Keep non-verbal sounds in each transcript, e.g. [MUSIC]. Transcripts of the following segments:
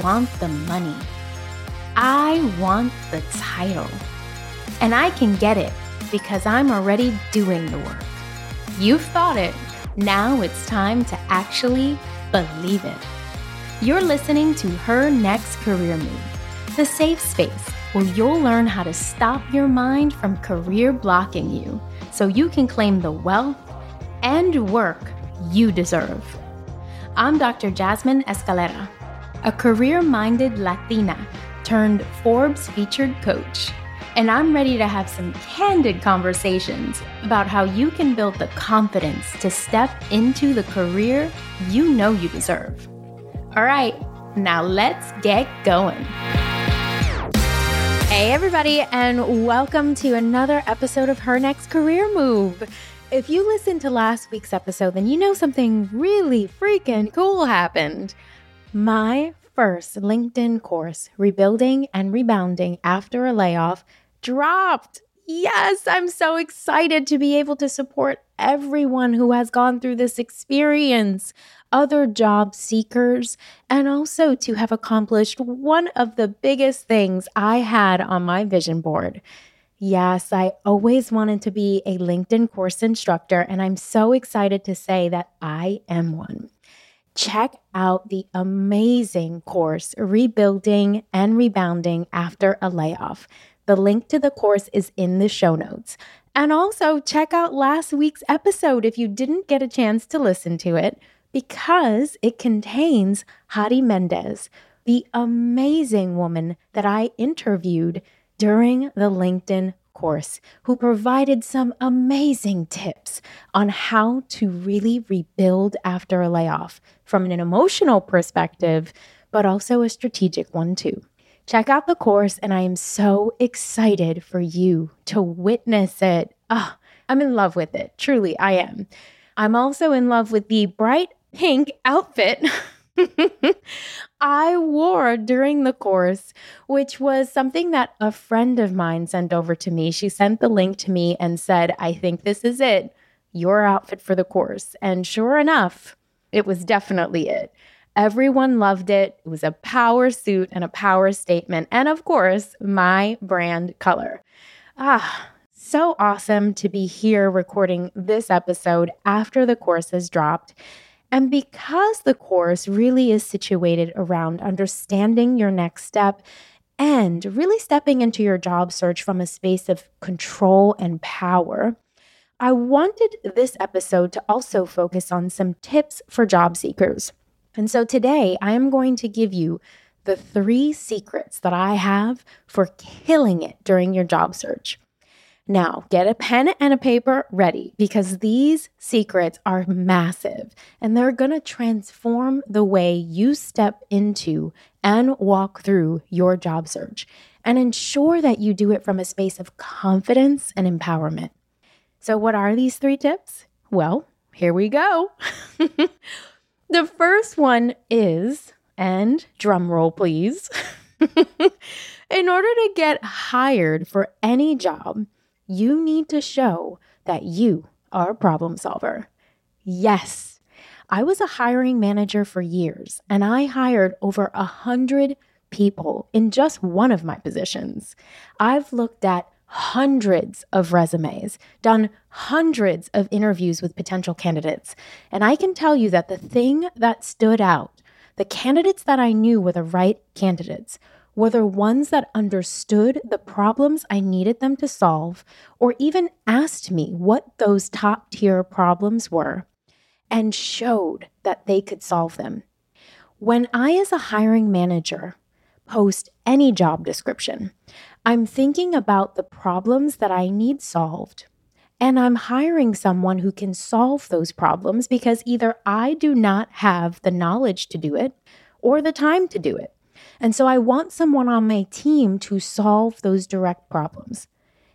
want the money. I want the title. And I can get it because I'm already doing the work. You've thought it. Now it's time to actually believe it. You're listening to Her Next Career Move, the safe space where you'll learn how to stop your mind from career blocking you so you can claim the wealth and work you deserve. I'm Dr. Jasmine Escalera, a career minded Latina turned Forbes featured coach. And I'm ready to have some candid conversations about how you can build the confidence to step into the career you know you deserve. All right, now let's get going. Hey, everybody, and welcome to another episode of Her Next Career Move. If you listened to last week's episode, then you know something really freaking cool happened. My first LinkedIn course, Rebuilding and Rebounding After a Layoff, dropped. Yes, I'm so excited to be able to support everyone who has gone through this experience other job seekers, and also to have accomplished one of the biggest things I had on my vision board. Yes, I always wanted to be a LinkedIn course instructor, and I'm so excited to say that I am one. Check out the amazing course, Rebuilding and Rebounding After a Layoff. The link to the course is in the show notes. And also check out last week's episode if you didn't get a chance to listen to it because it contains Hady Mendez, the amazing woman that I interviewed during the LinkedIn course, who provided some amazing tips on how to really rebuild after a layoff from an emotional perspective, but also a strategic one too. Check out the course, and I am so excited for you to witness it. Oh, I'm in love with it. Truly, I am. I'm also in love with the bright pink outfit [LAUGHS] I wore during the course, which was something that a friend of mine sent over to me. She sent the link to me and said, I think this is it, your outfit for the course. And sure enough, it was definitely it. Everyone loved it. It was a power suit and a power statement. And of course, my brand color. Ah, so awesome to be here recording this episode after the course has dropped and because the course really is situated around understanding your next step and really stepping into your job search from a space of control and power, I wanted this episode to also focus on some tips for job seekers. And so today I am going to give you the three secrets that I have for killing it during your job search. Now, get a pen and a paper ready because these secrets are massive and they're going to transform the way you step into and walk through your job search and ensure that you do it from a space of confidence and empowerment. So, what are these three tips? Well, here we go. [LAUGHS] the first one is, and drum roll please, [LAUGHS] in order to get hired for any job, you need to show that you are a problem solver. Yes, I was a hiring manager for years and I hired over a hundred people in just one of my positions. I've looked at hundreds of resumes, done hundreds of interviews with potential candidates, and I can tell you that the thing that stood out, the candidates that I knew were the right candidates, were the ones that understood the problems I needed them to solve, or even asked me what those top tier problems were and showed that they could solve them. When I, as a hiring manager, post any job description, I'm thinking about the problems that I need solved. And I'm hiring someone who can solve those problems because either I do not have the knowledge to do it or the time to do it. And so I want someone on my team to solve those direct problems.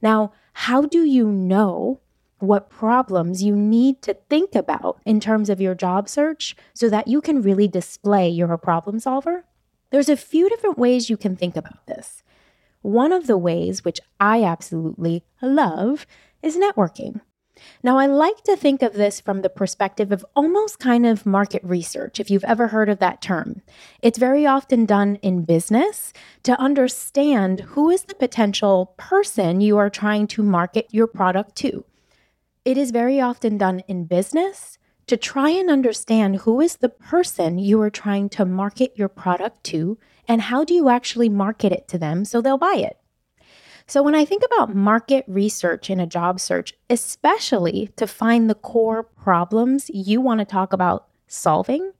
Now, how do you know what problems you need to think about in terms of your job search so that you can really display you're a problem solver? There's a few different ways you can think about this. One of the ways, which I absolutely love, is networking. Now, I like to think of this from the perspective of almost kind of market research, if you've ever heard of that term. It's very often done in business to understand who is the potential person you are trying to market your product to. It is very often done in business to try and understand who is the person you are trying to market your product to and how do you actually market it to them so they'll buy it. So, when I think about market research in a job search, especially to find the core problems you want to talk about solving,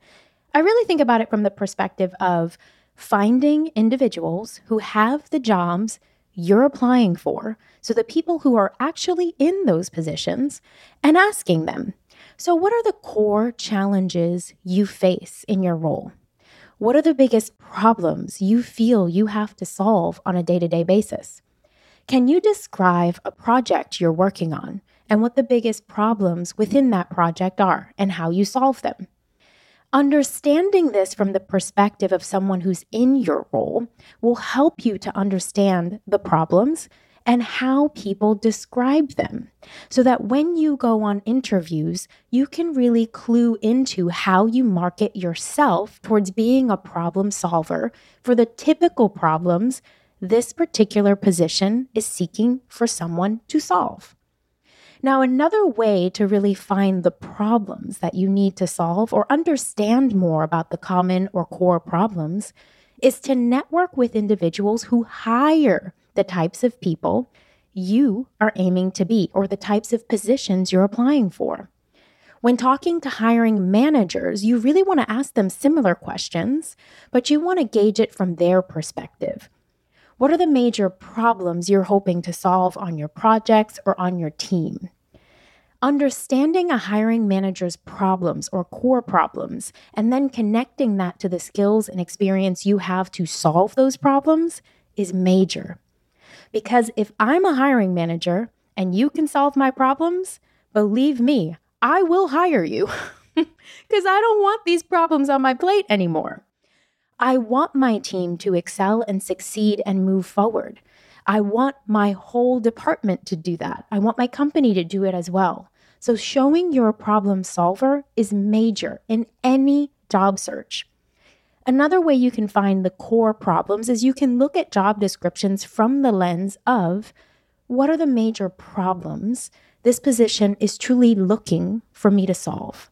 I really think about it from the perspective of finding individuals who have the jobs you're applying for. So, the people who are actually in those positions and asking them, So, what are the core challenges you face in your role? What are the biggest problems you feel you have to solve on a day to day basis? Can you describe a project you're working on and what the biggest problems within that project are and how you solve them? Understanding this from the perspective of someone who's in your role will help you to understand the problems and how people describe them so that when you go on interviews, you can really clue into how you market yourself towards being a problem solver for the typical problems this particular position is seeking for someone to solve. Now, another way to really find the problems that you need to solve or understand more about the common or core problems is to network with individuals who hire the types of people you are aiming to be or the types of positions you're applying for. When talking to hiring managers, you really want to ask them similar questions, but you want to gauge it from their perspective. What are the major problems you're hoping to solve on your projects or on your team? Understanding a hiring manager's problems or core problems and then connecting that to the skills and experience you have to solve those problems is major. Because if I'm a hiring manager and you can solve my problems, believe me, I will hire you [LAUGHS] because I don't want these problems on my plate anymore. I want my team to excel and succeed and move forward. I want my whole department to do that. I want my company to do it as well. So, showing you're a problem solver is major in any job search. Another way you can find the core problems is you can look at job descriptions from the lens of what are the major problems this position is truly looking for me to solve.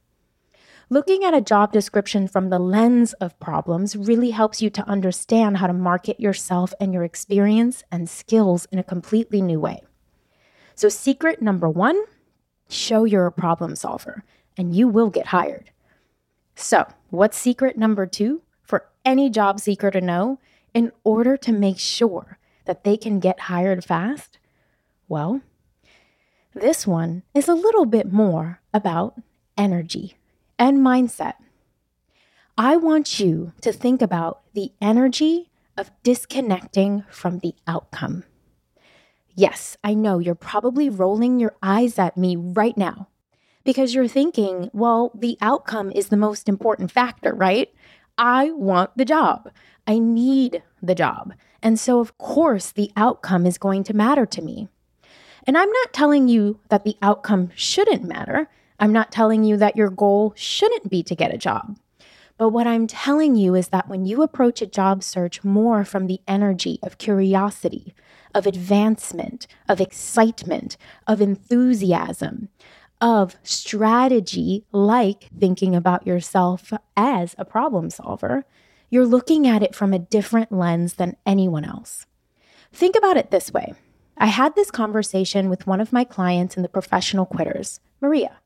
Looking at a job description from the lens of problems really helps you to understand how to market yourself and your experience and skills in a completely new way. So, secret number one show you're a problem solver and you will get hired. So, what's secret number two any job seeker to know in order to make sure that they can get hired fast? Well, this one is a little bit more about energy and mindset. I want you to think about the energy of disconnecting from the outcome. Yes, I know you're probably rolling your eyes at me right now because you're thinking, well, the outcome is the most important factor, right? I want the job. I need the job. And so, of course, the outcome is going to matter to me. And I'm not telling you that the outcome shouldn't matter. I'm not telling you that your goal shouldn't be to get a job. But what I'm telling you is that when you approach a job search more from the energy of curiosity, of advancement, of excitement, of enthusiasm, of strategy, like thinking about yourself as a problem solver, you're looking at it from a different lens than anyone else. Think about it this way I had this conversation with one of my clients in the professional quitters, Maria.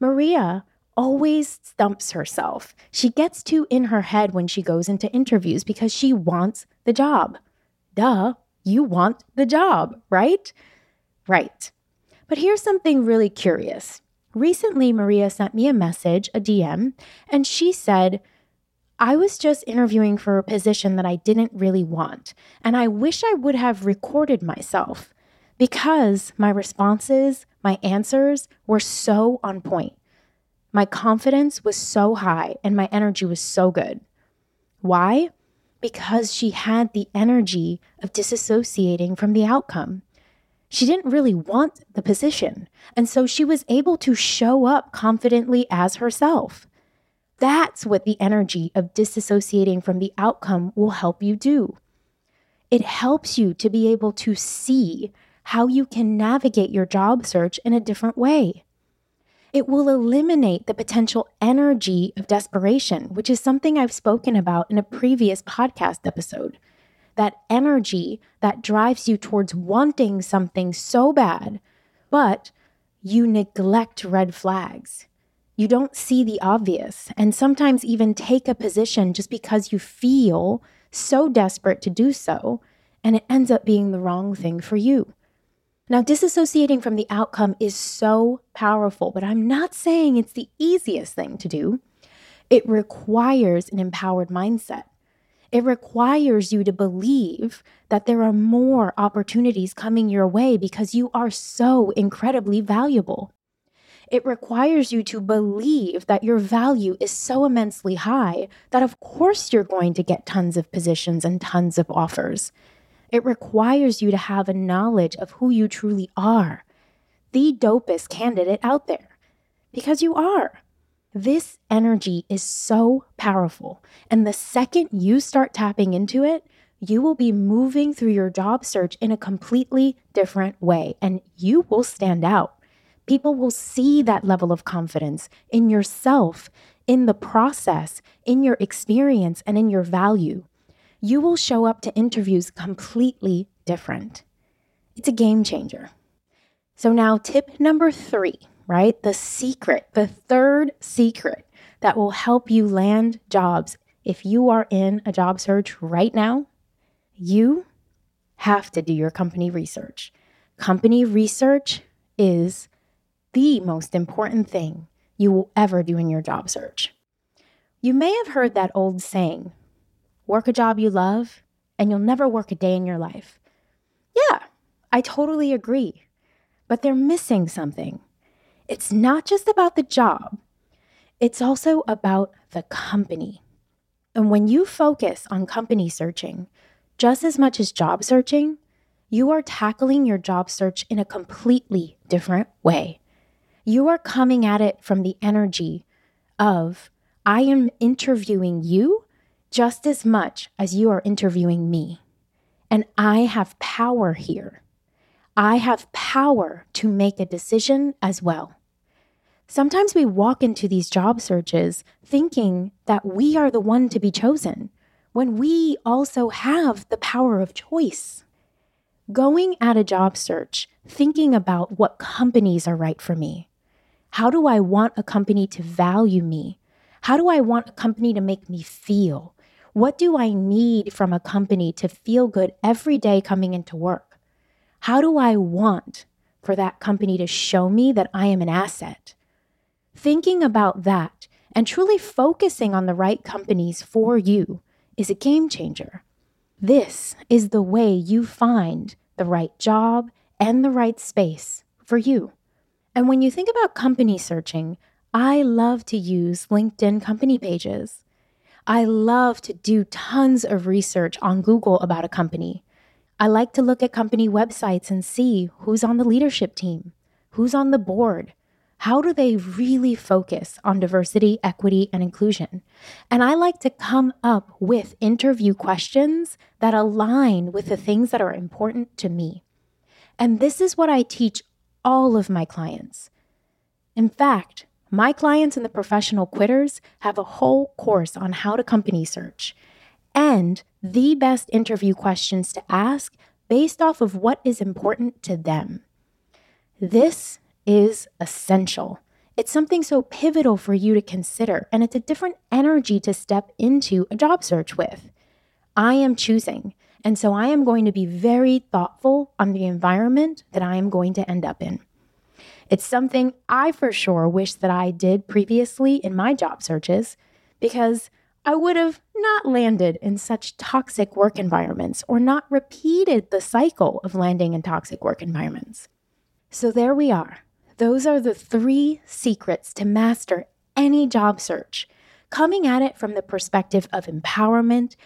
Maria always stumps herself. She gets too in her head when she goes into interviews because she wants the job. Duh, you want the job, right? Right. But here's something really curious. Recently, Maria sent me a message, a DM, and she said, I was just interviewing for a position that I didn't really want, and I wish I would have recorded myself because my responses, my answers were so on point. My confidence was so high and my energy was so good. Why? Because she had the energy of disassociating from the outcome. She didn't really want the position. And so she was able to show up confidently as herself. That's what the energy of disassociating from the outcome will help you do. It helps you to be able to see how you can navigate your job search in a different way. It will eliminate the potential energy of desperation, which is something I've spoken about in a previous podcast episode. That energy that drives you towards wanting something so bad, but you neglect red flags. You don't see the obvious, and sometimes even take a position just because you feel so desperate to do so, and it ends up being the wrong thing for you. Now, disassociating from the outcome is so powerful, but I'm not saying it's the easiest thing to do. It requires an empowered mindset. It requires you to believe that there are more opportunities coming your way because you are so incredibly valuable. It requires you to believe that your value is so immensely high that, of course, you're going to get tons of positions and tons of offers. It requires you to have a knowledge of who you truly are, the dopest candidate out there, because you are. This energy is so powerful. And the second you start tapping into it, you will be moving through your job search in a completely different way and you will stand out. People will see that level of confidence in yourself, in the process, in your experience, and in your value. You will show up to interviews completely different. It's a game changer. So, now tip number three, right? The secret, the third secret that will help you land jobs if you are in a job search right now, you have to do your company research. Company research is the most important thing you will ever do in your job search. You may have heard that old saying work a job you love, and you'll never work a day in your life. Yeah, I totally agree. But they're missing something. It's not just about the job, it's also about the company. And when you focus on company searching, just as much as job searching, you are tackling your job search in a completely different way you are coming at it from the energy of, I am interviewing you just as much as you are interviewing me. And I have power here. I have power to make a decision as well. Sometimes we walk into these job searches thinking that we are the one to be chosen when we also have the power of choice. Going at a job search, thinking about what companies are right for me, how do I want a company to value me? How do I want a company to make me feel? What do I need from a company to feel good every day coming into work? How do I want for that company to show me that I am an asset? Thinking about that and truly focusing on the right companies for you is a game changer. This is the way you find the right job and the right space for you. And when you think about company searching, I love to use LinkedIn company pages. I love to do tons of research on Google about a company. I like to look at company websites and see who's on the leadership team, who's on the board, how do they really focus on diversity, equity, and inclusion? And I like to come up with interview questions that align with the things that are important to me. And this is what I teach all of my clients. In fact, my clients and the professional quitters have a whole course on how to company search and the best interview questions to ask based off of what is important to them. This is essential. It's something so pivotal for you to consider, and it's a different energy to step into a job search with. I am choosing and so I am going to be very thoughtful on the environment that I am going to end up in. It's something I for sure wish that I did previously in my job searches because I would have not landed in such toxic work environments or not repeated the cycle of landing in toxic work environments. So there we are. Those are the three secrets to master any job search, coming at it from the perspective of empowerment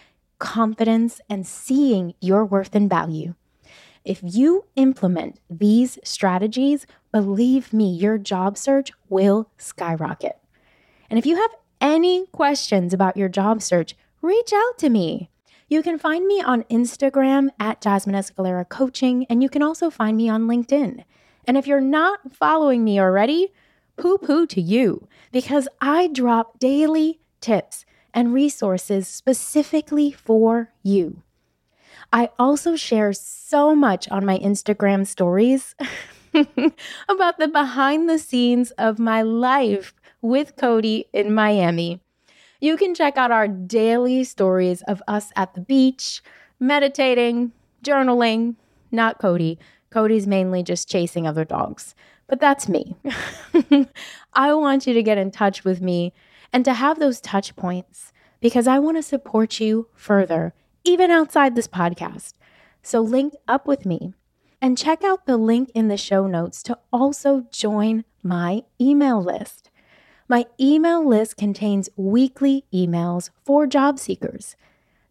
confidence, and seeing your worth and value. If you implement these strategies, believe me, your job search will skyrocket. And if you have any questions about your job search, reach out to me. You can find me on Instagram at Jasmine Escalera Coaching, and you can also find me on LinkedIn. And if you're not following me already, poo poo to you because I drop daily tips and resources specifically for you. I also share so much on my Instagram stories [LAUGHS] about the behind the scenes of my life with Cody in Miami. You can check out our daily stories of us at the beach, meditating, journaling. Not Cody. Cody's mainly just chasing other dogs, but that's me. [LAUGHS] I want you to get in touch with me and to have those touch points because I want to support you further, even outside this podcast. So link up with me and check out the link in the show notes to also join my email list. My email list contains weekly emails for job seekers.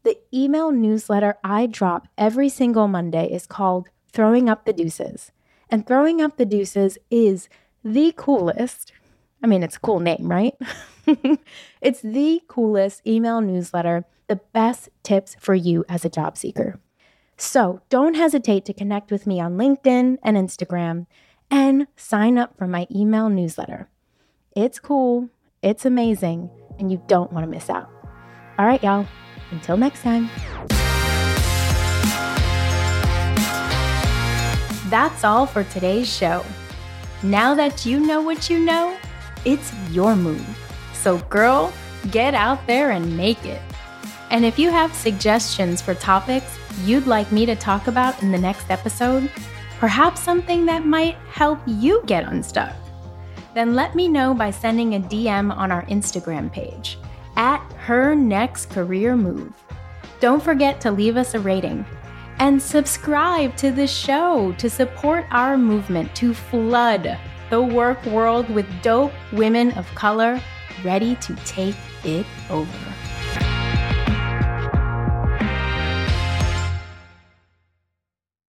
The email newsletter I drop every single Monday is called Throwing Up the Deuces. And Throwing Up the Deuces is the coolest. I mean, it's a cool name, right? [LAUGHS] it's the coolest email newsletter, the best tips for you as a job seeker. So don't hesitate to connect with me on LinkedIn and Instagram and sign up for my email newsletter. It's cool, it's amazing, and you don't want to miss out. All right, y'all, until next time. That's all for today's show. Now that you know what you know, it's your move. So, girl, get out there and make it. And if you have suggestions for topics you'd like me to talk about in the next episode, perhaps something that might help you get unstuck then let me know by sending a DM on our Instagram page at her next career move. Don't forget to leave us a rating and subscribe to the show to support our movement to flood the work world with dope women of color ready to take it over.